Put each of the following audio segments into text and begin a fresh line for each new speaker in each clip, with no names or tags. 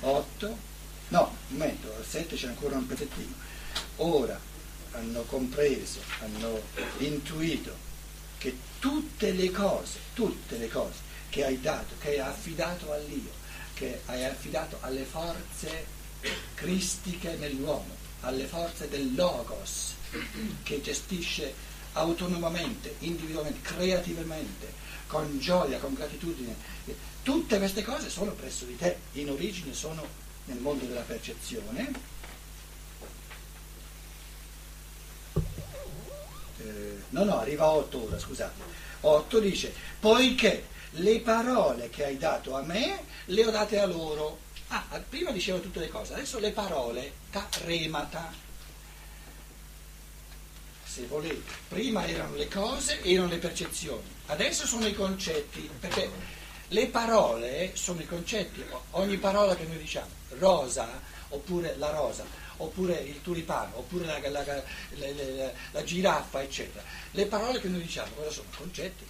8, no, un momento, al 7 c'è ancora un pezzettino. Ora hanno compreso, hanno intuito che tutte le cose, tutte le cose che hai dato, che hai affidato all'io, che hai affidato alle forze cristiche nell'uomo, alle forze del logos che gestisce autonomamente, individualmente, creativamente, con gioia, con gratitudine. Tutte queste cose sono presso di te, in origine sono nel mondo della percezione. Eh, no, no, arriva a 8 ora, scusate. 8 dice, poiché le parole che hai dato a me le ho date a loro. Ah, prima diceva tutte le cose, adesso le parole, ta remata. Se volete, prima erano le cose, erano le percezioni, adesso sono i concetti, perché le parole sono i concetti, ogni parola che noi diciamo, rosa, oppure la rosa, oppure il tulipano, oppure la, la, la, la giraffa, eccetera. Le parole che noi diciamo, cosa sono? Concetti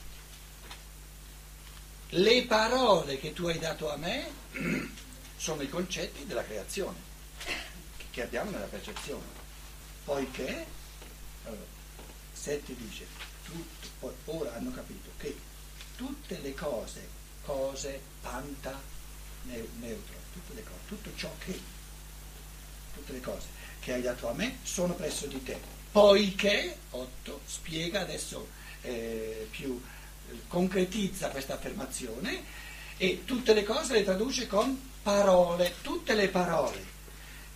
le parole che tu hai dato a me sono i concetti della creazione che abbiamo nella percezione. Poiché, allora, Setti dice, tutto, ora hanno capito che tutte le cose, cose, panta, neutro, tutte le cose, tutto ciò che, tutte le cose che hai dato a me sono presso di te. Poiché, Otto spiega adesso eh, più concretizza questa affermazione e tutte le cose le traduce con parole, tutte le parole,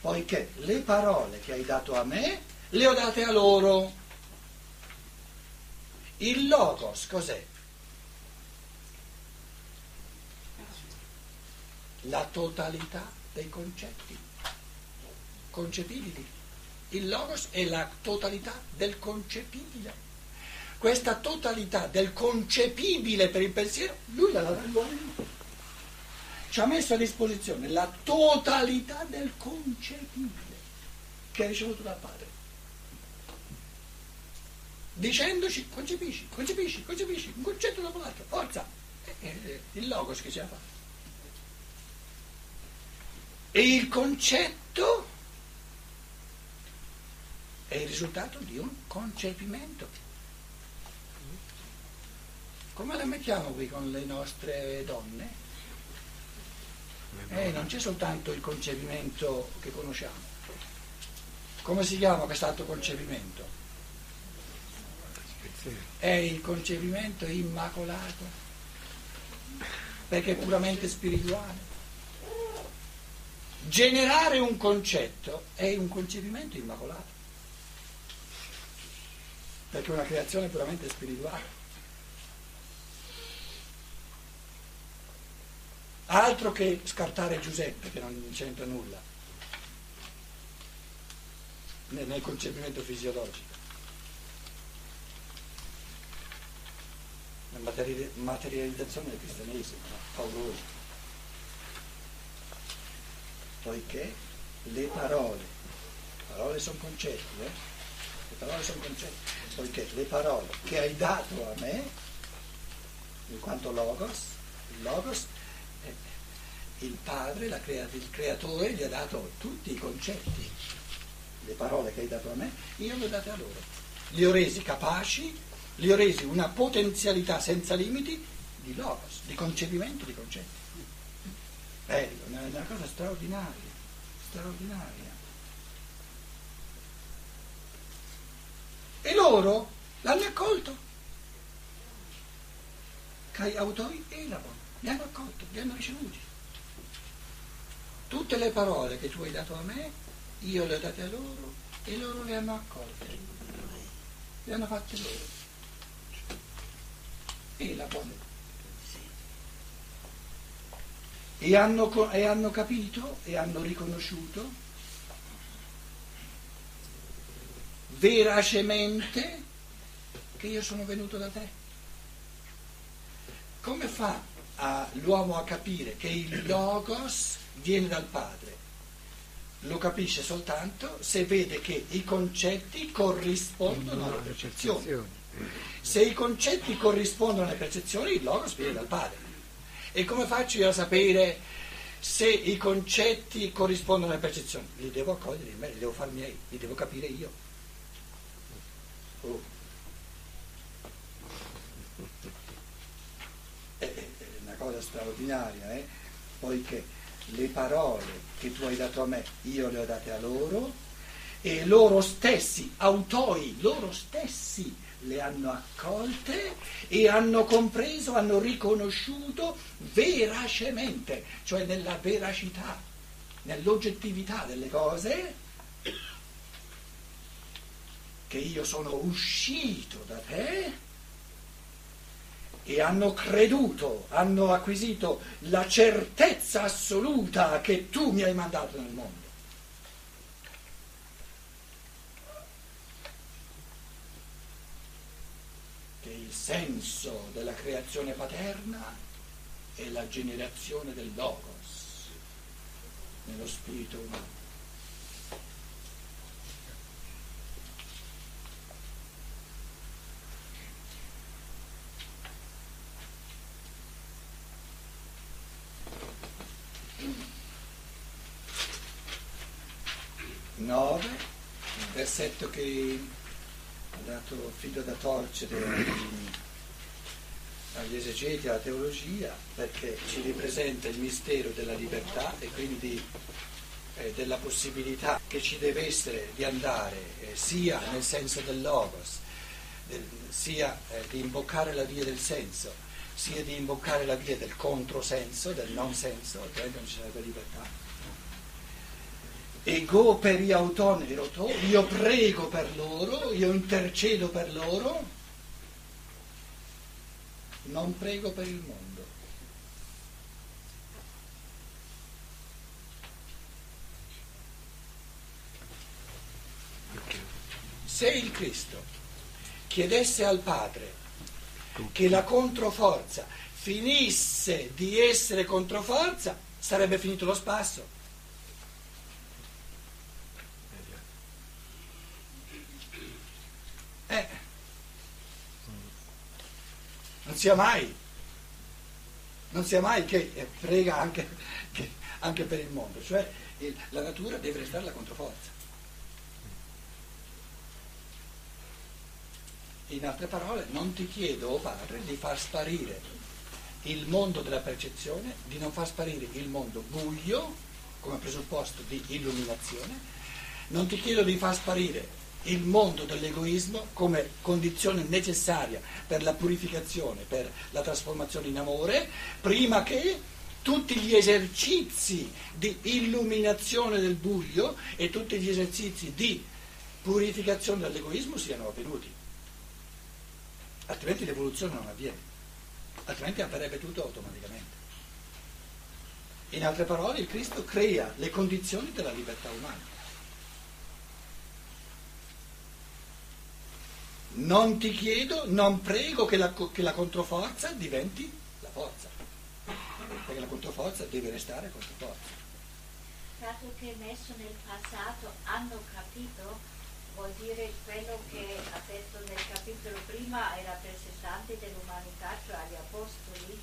poiché le parole che hai dato a me le ho date a loro. Il logos cos'è? La totalità dei concetti concepibili. Il logos è la totalità del concepibile questa totalità del concepibile per il pensiero, lui l'ha data all'uomo. Ci ha messo a disposizione la totalità del concepibile che ha ricevuto dal Padre. Dicendoci, concepisci, concepisci, concepisci, un concetto dopo l'altro, forza, è il logos che ci ha fatto. E il concetto è il risultato di un concepimento. Come la mettiamo qui con le nostre donne? Eh, non c'è soltanto il concepimento che conosciamo. Come si chiama quest'altro concepimento? È il concepimento immacolato, perché è puramente spirituale. Generare un concetto è un concepimento immacolato, perché è una creazione puramente spirituale. Altro che scartare Giuseppe, che non c'entra nulla nel, concepimento fisiologico. La materializzazione del cristianesimo, no? Poiché le parole, le parole sono concetti, eh? le parole sono concetti, poiché le parole che hai dato a me, in quanto logos, il logos il padre, creat- il creatore, gli ha dato tutti i concetti, le parole che hai dato a me, io le ho date a loro. Li ho resi capaci, li ho resi una potenzialità senza limiti di logos, di concepimento di concetti. Bello, è una cosa straordinaria, straordinaria. E loro l'hanno accolto. Cai autori e la li hanno accolto, li hanno ricevuti. Tutte le parole che tu hai dato a me, io le ho date a loro e loro le hanno accolte. Le hanno fatte loro. E la buona. E hanno, e hanno capito e hanno riconosciuto veracemente che io sono venuto da te. Come fa a, l'uomo a capire che il logos viene dal padre. Lo capisce soltanto se vede che i concetti corrispondono alle percezioni. Se i concetti corrispondono alle percezioni, il logos viene dal padre. E come faccio io a sapere se i concetti corrispondono alle percezioni, li devo accogliere in me, li devo far miei, li devo capire io. Oh. È una cosa straordinaria, eh? poiché le parole che tu hai dato a me, io le ho date a loro, e loro stessi, autoi, loro stessi le hanno accolte e hanno compreso, hanno riconosciuto veracemente, cioè nella veracità, nell'oggettività delle cose, che io sono uscito da te e hanno creduto, hanno acquisito la certezza assoluta che tu mi hai mandato nel mondo. Senso della creazione paterna è la generazione del Logos nello spirito umano. 9, il versetto che dato figlio da torcere agli, agli esegeti, alla teologia, perché ci ripresenta il mistero della libertà e quindi eh, della possibilità che ci deve essere di andare eh, sia nel senso del logos, del, sia eh, di imboccare la via del senso, sia di imboccare la via del controsenso, del non senso, altrimenti non ci sarebbe libertà ego per gli autoneri, io prego per loro, io intercedo per loro, non prego per il mondo. Se il Cristo chiedesse al Padre che la controforza finisse di essere controforza, sarebbe finito lo spasso. Eh, non sia mai, non sia mai che eh, prega anche, che, anche, per il mondo, cioè il, la natura deve restare la controforza. In altre parole, non ti chiedo, oh padre, di far sparire il mondo della percezione, di non far sparire il mondo buio come presupposto di illuminazione, non ti chiedo di far sparire il mondo dell'egoismo come condizione necessaria per la purificazione, per la trasformazione in amore, prima che tutti gli esercizi di illuminazione del buio e tutti gli esercizi di purificazione dell'egoismo siano avvenuti. Altrimenti l'evoluzione non avviene, altrimenti avverrebbe tutto automaticamente. In altre parole, il Cristo crea le condizioni della libertà umana. Non ti chiedo, non prego che la, che la controforza diventi la forza, perché la controforza deve restare controforza.
Dato che messo nel passato hanno capito, vuol dire quello che ha detto nel capitolo prima ai rappresentanti dell'umanità, cioè agli apostoli.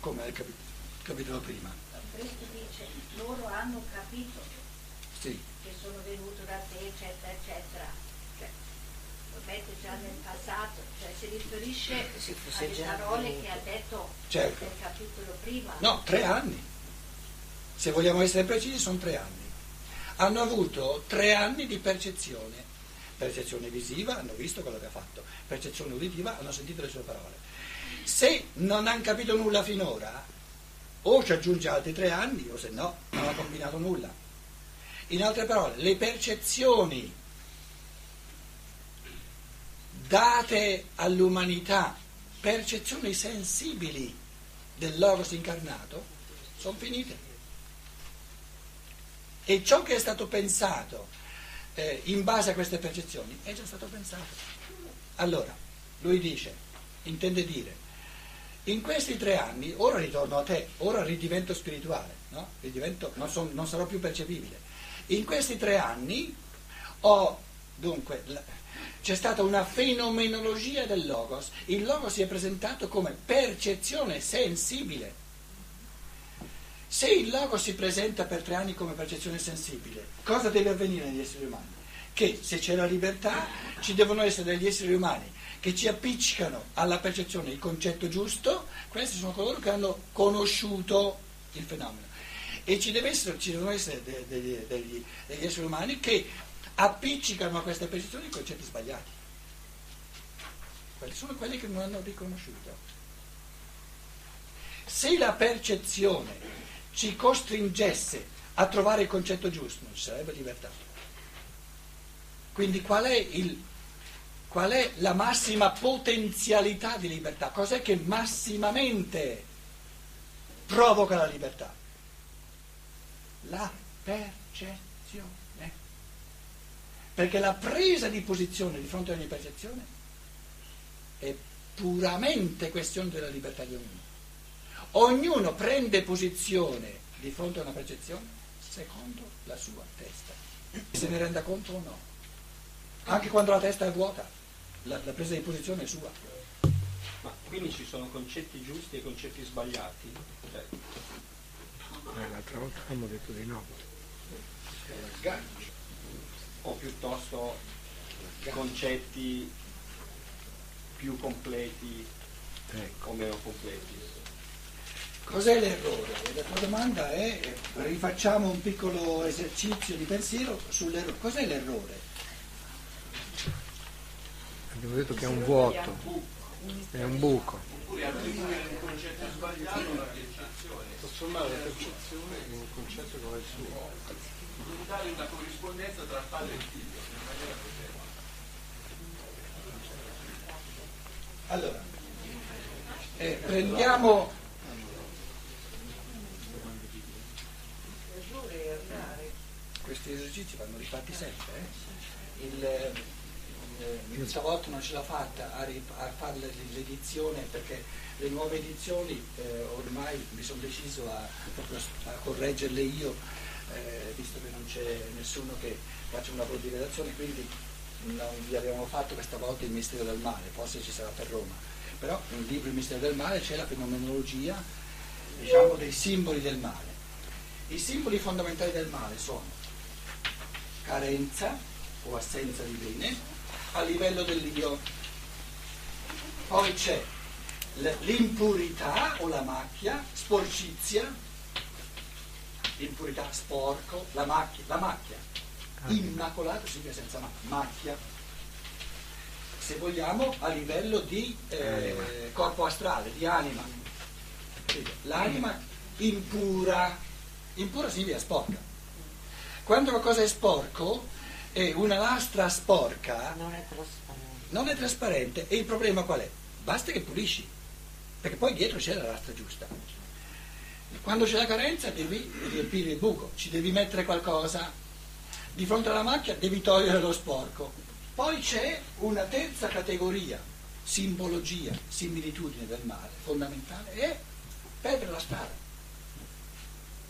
Come nel capitolo, capitolo prima?
Cristo dice, loro hanno capito
sì.
che sono venuto da te, eccetera, eccetera. Mette già nel passato, cioè si riferisce sì, alle parole che ha detto
certo.
nel capitolo prima.
No, tre anni. Se vogliamo essere precisi, sono tre anni. Hanno avuto tre anni di percezione. Percezione visiva, hanno visto quello che ha fatto. Percezione uditiva, hanno sentito le sue parole. Se non hanno capito nulla finora, o ci aggiunge altri tre anni, o se no, non ha combinato nulla. In altre parole, le percezioni date all'umanità, percezioni sensibili del Logos incarnato, sono finite. E ciò che è stato pensato eh, in base a queste percezioni è già stato pensato. Allora, lui dice, intende dire, in questi tre anni, ora ritorno a te, ora ridivento spirituale, no? ridivento, non, son, non sarò più percepibile in questi tre anni ho, dunque, c'è stata una fenomenologia del logos. Il logos si è presentato come percezione sensibile Se il logo si presenta per tre anni come percezione sensibile, cosa deve avvenire negli esseri umani? Che se c'è la libertà ci devono essere degli esseri umani che ci appiccicano alla percezione il concetto giusto, questi sono coloro che hanno conosciuto il fenomeno. E ci, essere, ci devono essere degli, degli, degli esseri umani che appiccicano a queste percezioni i concetti sbagliati. Quelli sono quelli che non hanno riconosciuto. Se la percezione ci costringesse a trovare il concetto giusto, non ci sarebbe libertà. Quindi qual è, il, qual è la massima potenzialità di libertà? Cos'è che massimamente provoca la libertà? La percezione. Perché la presa di posizione di fronte a ogni percezione è puramente questione della libertà di ognuno. Ognuno prende posizione di fronte a una percezione secondo la sua testa. Se ne renda conto o no. Anche quando la testa è vuota, la, la presa di posizione è sua.
Ma quindi ci sono concetti giusti e concetti sbagliati? Cioè...
Eh, l'altra volta abbiamo detto di no.
O piuttosto concetti più completi ecco. o meno completi?
Cos'è l'errore? La tua domanda è, rifacciamo un piccolo esercizio di pensiero sull'errore. Cos'è l'errore?
Abbiamo detto che è un vuoto, è un buco.
Oppure attribuire un concetto sbagliato alla percezione.
Trasformare la percezione in un concetto come il suo.
Dare una corrispondenza tra padre e figlio in maniera corretta.
Allora, eh, prendiamo questi esercizi vanno rifatti sempre. Eh? Il, eh, stavolta non ce l'ho fatta a, rip- a fare l'edizione perché le nuove edizioni eh, ormai mi sono deciso a, a correggerle io, eh, visto che non c'è nessuno che faccia un lavoro di redazione, quindi non vi abbiamo fatto questa volta il mistero del male, forse ci sarà per Roma. Però nel libro Il mistero del male c'è la fenomenologia diciamo, dei simboli del male. I simboli fondamentali del male sono carenza o assenza di bene a livello dell'io. Poi c'è l'impurità o la macchia, sporcizia, impurità, sporco, la macchia, la macchia. Immacolato significa senza macchia. Se vogliamo a livello di eh, corpo astrale, di anima. L'anima impura, impura significa sporca. Quando qualcosa è sporco, è una lastra sporca,
non è trasparente.
Non è trasparente. E il problema qual è? Basta che pulisci, perché poi dietro c'è la lastra giusta. Quando c'è la carenza devi riempire il buco, ci devi mettere qualcosa. Di fronte alla macchia devi togliere lo sporco. Poi c'è una terza categoria, simbologia, similitudine del male, fondamentale, è perdere la strada.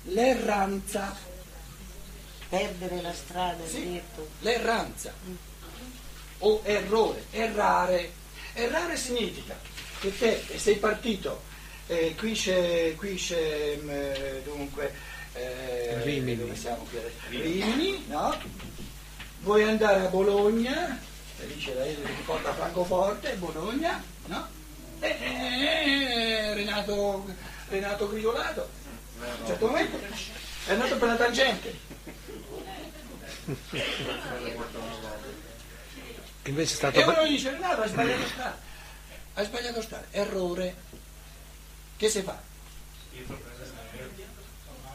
L'erranza
Perdere la strada,
sì,
detto.
L'erranza o errore, errare. Errare significa che te sei partito, eh, qui c'è, qui c'è mm, eh, dunque eh,
Rimini.
Dove siamo qui Rimini, no? Vuoi andare a Bologna, dice lei che ti porta a Francoforte, Bologna, no? E, eh, Renato, Renato Griolato, a un certo momento è andato per la tangente.
Invece è stato...
E uno dice, no, hai sbagliato strada. Hai sbagliato strada. Errore. Che si fa?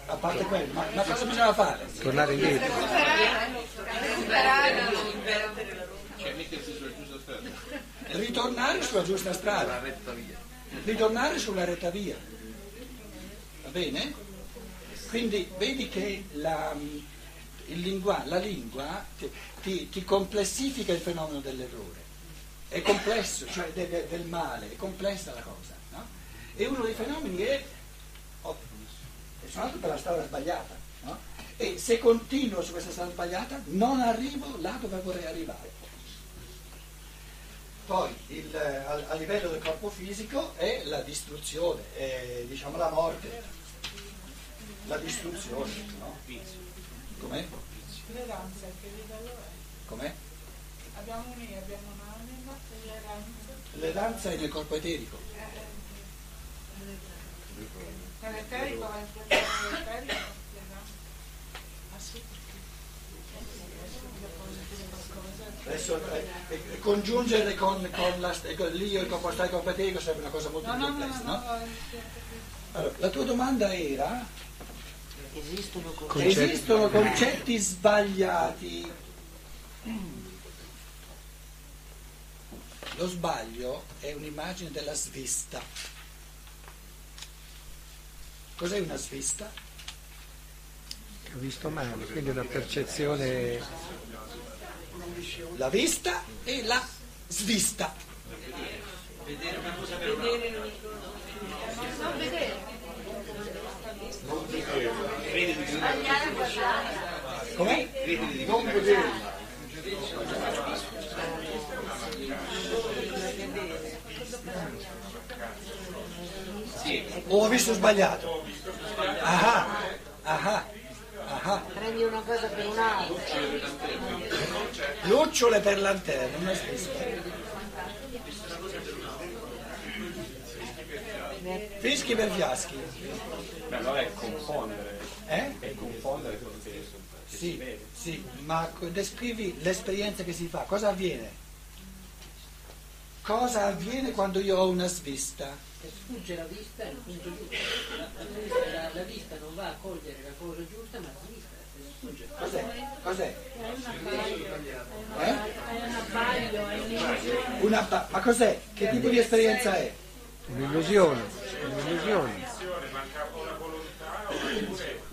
A parte quello, ma, ma cosa bisogna fare?
Tornare indietro.
Ritornare sulla giusta strada. Ritornare sulla retta via. Va bene? Quindi vedi che la, lingua, la lingua ti, ti, ti, complessifica il fenomeno dell'errore. È complesso, cioè de, de, del male, è complessa la cosa. E uno dei fenomeni è, oh, sono andato per la strada sbagliata. No? E se continuo su questa strada sbagliata non arrivo là dove vorrei arrivare. Poi il, a, a, livello del corpo fisico è la distruzione, è diciamo la morte. la distruzione, no? Com'è?
Le danze, che livello è?
Com'è?
Abbiamo un'anima, e le danze.
Le danze è nel corpo eterico. Adesso eh, eh, congiungere con, con la, con l'io e il e corpo eterico sarebbe una cosa molto
No,
più complessa,
no,
no?
no,
Allora, la tua domanda era,
Esistono. Concetti.
esistono concetti sbagliati. Lo sbaglio è un'immagine della svista. Cos'è una svista?
Ho visto male, quindi una percezione
La vista e la svista. Com'è?
Non vederla.
O ho visto sbagliato? Ah, ah, ah.
Prendi una cosa per un'altra.
Lucciole per lanterne, una svista. Fischi per fiaschi.
Beh, allora è confondere,
Eh?
è confondere quello che, si
Sì,
vede.
sì, ma descrivi l'esperienza che si fa. Cosa avviene? Cosa avviene quando io ho una svista?
sfugge la vista è il punto giusto. La, la vista, la- la vista non va a cogliere la cosa giusta, ma la vista sfugge.
Cos'è? Cos'è?
È un abbaglio, è un'illusione.
Ba- ma cos'è? Che tipo di esperienza è?
un'illusione, un'illusione.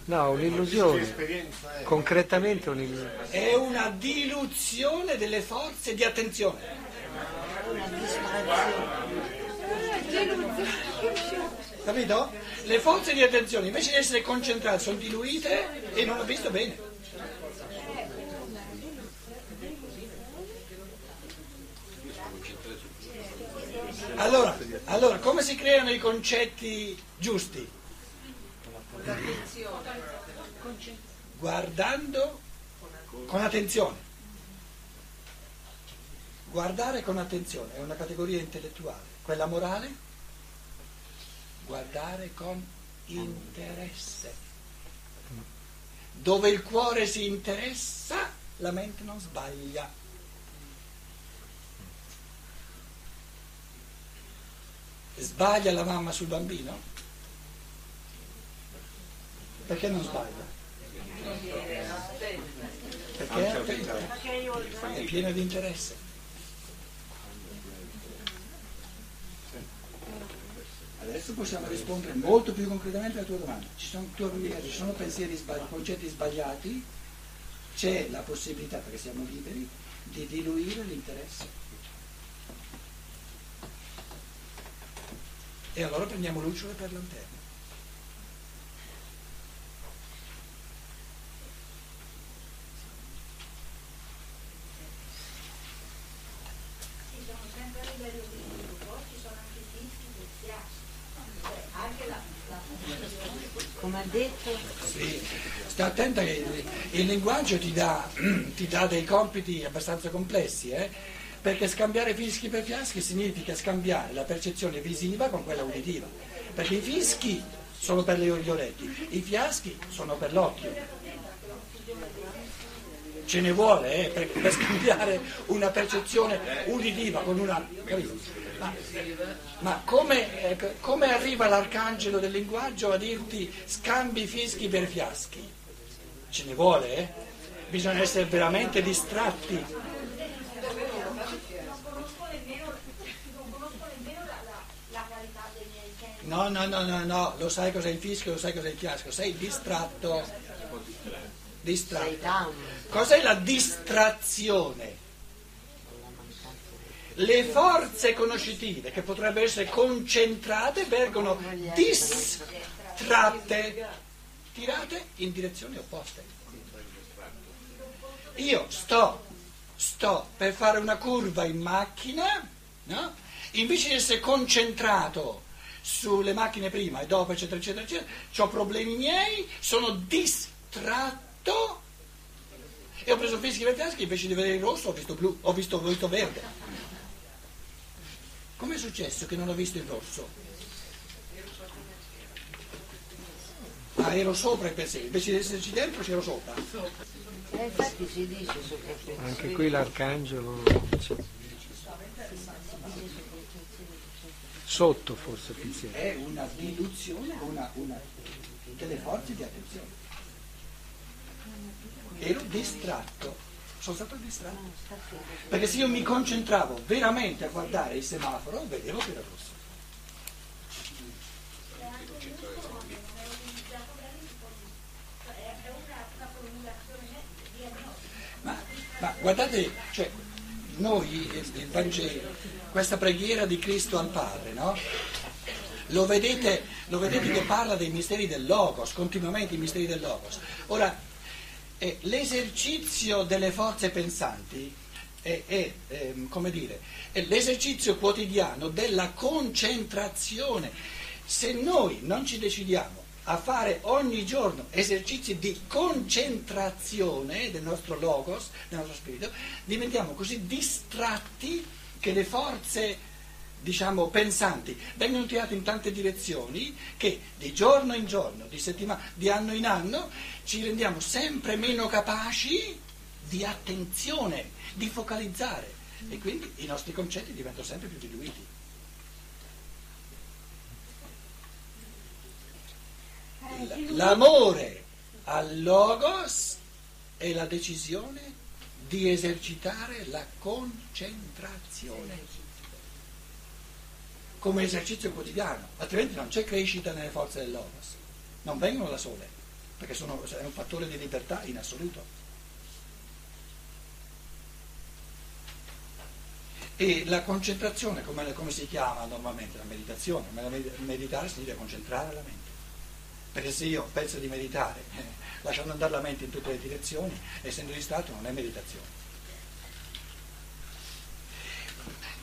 No, un'illusione. Concretamente un'illusione.
È una diluzione delle forze di attenzione. Capito? Le forze di attenzione invece di essere concentrate sono diluite e non ho visto bene. Allora, allora, come si creano i concetti giusti? Guardando con attenzione. Guardare con attenzione è una categoria intellettuale. Quella morale? Guardare con interesse. Dove il cuore si interessa, la mente non sbaglia. Sbaglia la mamma sul bambino? Perché non sbaglia? Perché è attenta, è piena di interesse. Adesso possiamo rispondere molto più concretamente alla tua domanda. Ci sono, tu ci sono pensieri sbagliati, concetti sbagliati, c'è la possibilità, perché siamo liberi, di diluire l'interesse. E allora prendiamo lucciole per lanterne.
Ci sono sempre a livello di gruppo, ci sono anche fischi viziati. Cioè, anche la, la
Come ha detto,
Sì, sta attenta che il, linguaggio ti dà, ti dà dei compiti abbastanza complessi, eh? perché scambiare fischi per fiaschi significa scambiare la percezione visiva con quella uditiva, perché i fischi sono per gli orecchi, i fiaschi sono per l'occhio. Ce ne vuole eh, per, per scambiare una percezione uditiva con una... Ma, ma come, eh, come arriva l'arcangelo del linguaggio a dirti scambi fischi per fiaschi? Ce ne vuole, eh? Bisogna essere veramente distratti. No, no, no, no, no, lo sai cos'è il fischio, lo sai cos'è il fiasco, sei distratto. Distratto. Cos'è la distrazione? Le forze conoscitive che potrebbero essere concentrate vengono distratte, tirate in direzioni opposte. Io sto, sto per fare una curva in macchina, no? invece di essere concentrato sulle macchine prima e dopo, eccetera, eccetera, eccetera, ho problemi miei, sono distratto e ho preso fischi e tedeschi, invece di vedere il rosso ho visto blu, ho visto, ho visto verde. Com'è successo che non ho visto il rosso? Ah, ero sopra il pensiero, invece di esserci dentro c'ero sopra.
Eh, infatti si dice sopra il pensiero.
Anche qui l'arcangelo c'è. sotto forse pensiero.
È una diluzione, una, una, delle forze di attenzione. Ero distratto, sono stato distratto. Perché se io mi concentravo veramente a guardare il semaforo, vedevo che era rosso. Ma, guardate, cioè, noi, il Vangelo, questa preghiera di Cristo al Padre, no? Lo vedete, lo vedete che parla dei misteri del Logos, continuamente i misteri del Logos. Ora, eh, l'esercizio delle forze pensanti è, è, ehm, come dire, è l'esercizio quotidiano della concentrazione. Se noi non ci decidiamo a fare ogni giorno esercizi di concentrazione del nostro logos, del nostro spirito, diventiamo così distratti che le forze, diciamo, pensanti vengono tirate in tante direzioni che di giorno in giorno, di settimana, di anno in anno, ci rendiamo sempre meno capaci di attenzione, di focalizzare e quindi i nostri concetti diventano sempre più diluiti. L'amore al logos è la decisione di esercitare la concentrazione come esercizio quotidiano, altrimenti non c'è crescita nelle forze del logos, non vengono da sole, perché sono, è un fattore di libertà in assoluto. E la concentrazione, come, come si chiama normalmente? La meditazione, meditare significa concentrare la mente. Perché se io penso di meditare, eh, lasciando andare la mente in tutte le direzioni, essendo distratto non è meditazione.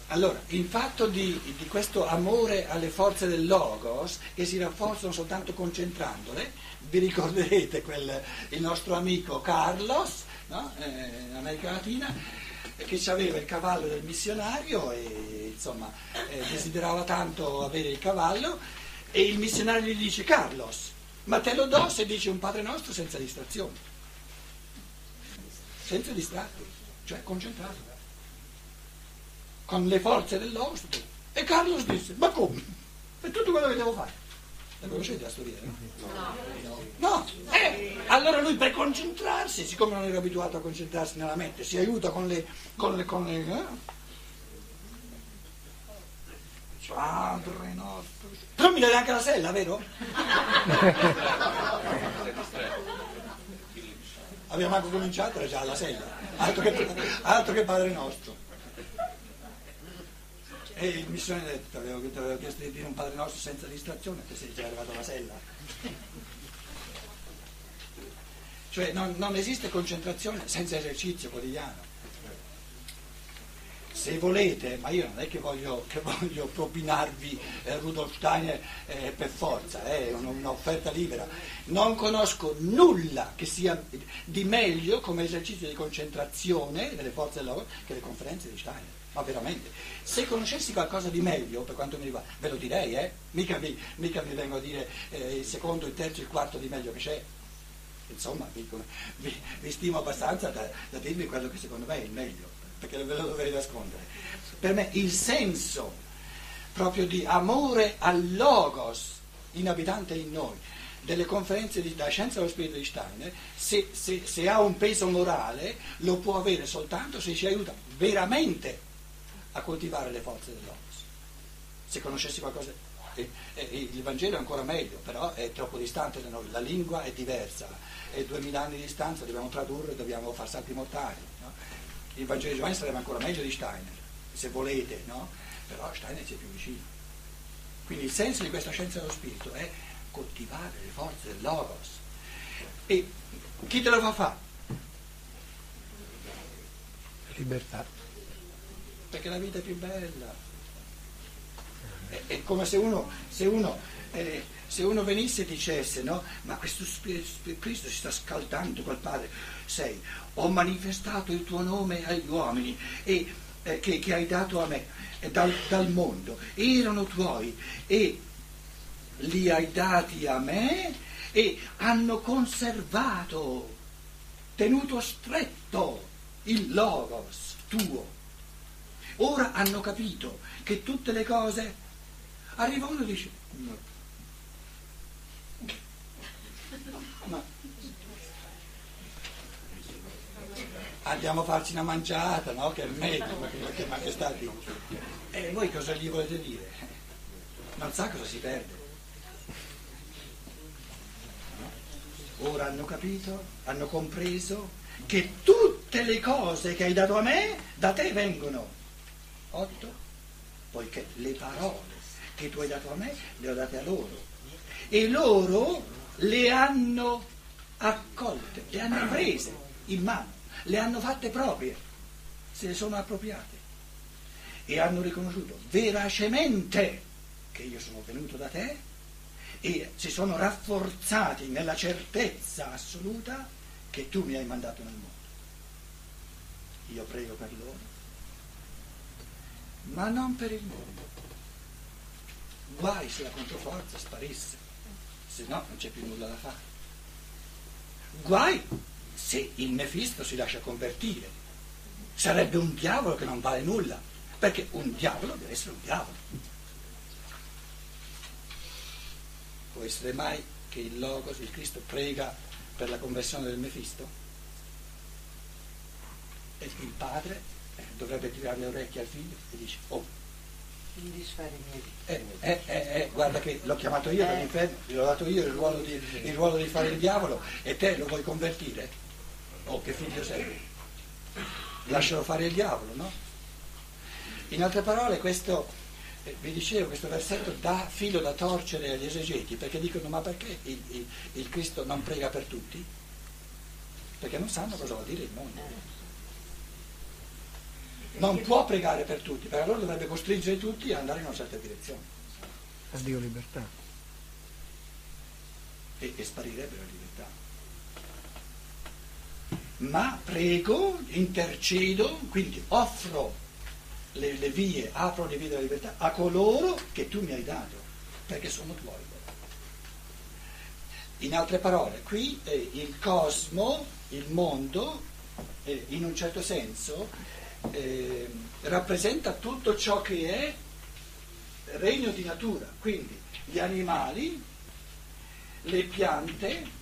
Allora, il fatto di, di, questo amore alle forze del logos, che si rafforzano soltanto concentrandole, vi ricorderete quel, il nostro amico Carlos, no? eh, America Latina, che aveva il cavallo del missionario e insomma eh, desiderava tanto avere il cavallo e il missionario gli dice Carlos, ma te lo do se dici un Padre nostro senza distrazioni, senza distratti, cioè concentrato, con le forze dell'ospite. E Carlos disse, ma come? È tutto quello che devo fare. La conoscete la storia? No? No. no. Eh, allora lui per concentrarsi, siccome non era abituato a concentrarsi nella mente, si aiuta con le... Con le, con le eh? Padre nostro. Però mi dai anche la sella, vero? Abbiamo anche cominciato, era già la sella. Altro che, altro che Padre nostro. E il missionario avevo, avevo chiesto di dire un Padre nostro senza distrazione, che sei già arrivato alla sella. Cioè non, non esiste concentrazione senza esercizio quotidiano se volete, ma io non è che voglio, che voglio propinarvi eh, Rudolf Steiner eh, per forza, è eh, un'offerta libera, non conosco nulla che sia di meglio come esercizio di concentrazione delle forze del lavoro che le conferenze di Steiner, ma veramente. Se conoscessi qualcosa di meglio, per quanto mi riguarda, ve lo direi, eh? mica, vi, mica vi vengo a dire eh, il secondo, il terzo, il quarto di meglio che c'è. Insomma, vi, vi, vi stimo abbastanza da, da dirvi quello che secondo me è il meglio perché ve lo dovrei nascondere. Per me il senso proprio di amore al logos inabitante in noi delle conferenze di, della scienza dello spirito di Steiner, se, se, se, ha un peso morale, lo può avere soltanto se ci aiuta veramente a coltivare le forze del logos. Se conoscessi qualcosa, eh, eh, il Vangelo è ancora meglio, però è troppo distante da noi, la lingua è diversa, è duemila anni di distanza, dobbiamo tradurre, dobbiamo far salti mortali. No? Il Vangelo di Giovanni sarebbe ancora meglio di Steiner, se volete, no? Però Steiner ci è più vicino. Quindi il senso di questa scienza dello spirito è coltivare le forze del Logos. E chi te lo fa fare?
Libertà.
Perché la vita è più bella. È, è come se uno, se uno, eh, se uno venisse e dicesse, no? Ma questo Spirito, Cristo si sta scaldando col Padre. Sei, ho manifestato il tuo nome agli uomini e, eh, che, che hai dato a me dal, dal mondo. Erano tuoi e li hai dati a me e hanno conservato, tenuto stretto il logos tuo. Ora hanno capito che tutte le cose, arriva uno e dice, no. Andiamo a farci una mangiata, no? Che è meglio, ma che, che maestà dice. E voi cosa gli volete dire? Non sa cosa si perde. Ora hanno capito, hanno compreso che tutte le cose che hai dato a me da te vengono. Otto, poiché le parole che tu hai dato a me le ho date a loro. E loro le hanno accolte, le hanno prese in mano, le hanno fatte proprie, se ne sono appropriate e hanno riconosciuto veracemente che io sono venuto da te e si sono rafforzati nella certezza assoluta che tu mi hai mandato nel mondo. Io prego per loro, ma non per il mondo. Guai se la controforza sparisse, se no non c'è più nulla da fare. Guai se il Mefisto si lascia convertire. Sarebbe un diavolo che non vale nulla, perché un diavolo deve essere un diavolo. Può essere mai che il Logos, il Cristo, prega per la conversione del Mefisto? E il padre eh, dovrebbe tirare le orecchie al figlio e dice, oh,
miei
eh, eh, eh, eh, guarda che l'ho chiamato io dall'inferno, gli ho dato io il ruolo, di, il ruolo di fare il diavolo e te lo vuoi convertire? Oh, che figlio sei? Lascialo fare il diavolo, no? In altre parole, questo, eh, vi dicevo, questo versetto dà filo da torcere agli esegeti, perché dicono, ma perché il, il- il Cristo non prega per tutti? Perché non sanno cosa vuol dire il mondo. Non può pregare per tutti, perché allora dovrebbe costringere tutti ad andare in una certa direzione.
A Dio libertà.
e, e sparirebbe la libertà. Ma prego, intercedo, quindi offro le, le vie, apro le vie della libertà a coloro che tu mi hai dato, perché sono tuoi. In altre parole, qui eh, il cosmo, il mondo, eh, in un certo senso, eh, rappresenta tutto ciò che è regno di natura, quindi gli animali, le piante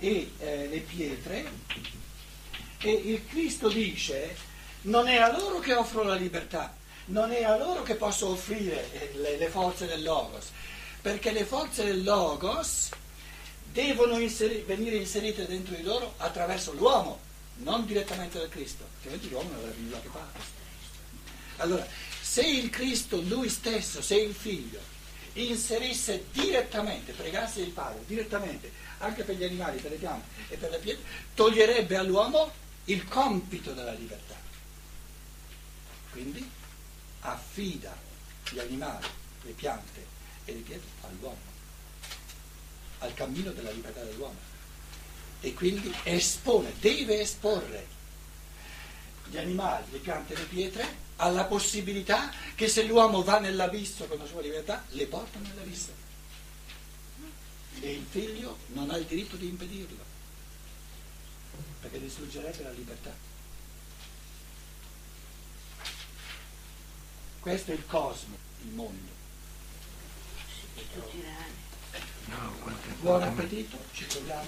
e eh, le pietre e il Cristo dice non è a loro che offro la libertà, non è a loro che posso offrire eh, le, le forze del Logos, perché le forze del Logos devono inseri- venire inserite dentro di loro attraverso l'uomo, non direttamente dal Cristo, altrimenti l'uomo non avrebbe nulla che fare. Allora, se il Cristo lui stesso, se il figlio, inserisse direttamente, pregasse il Padre direttamente, anche per gli animali, per le piante e per le pietre, toglierebbe all'uomo il compito della libertà. Quindi affida gli animali, le piante e le pietre all'uomo, al cammino della libertà dell'uomo. E quindi espone, deve esporre gli animali, le piante e le pietre alla possibilità che se l'uomo va nell'abisso con la sua libertà, le porta nell'abisso. E il figlio non ha il diritto di impedirlo, perché distruggerebbe la libertà. Questo è il cosmo, il mondo. Buon appetito, ci alla-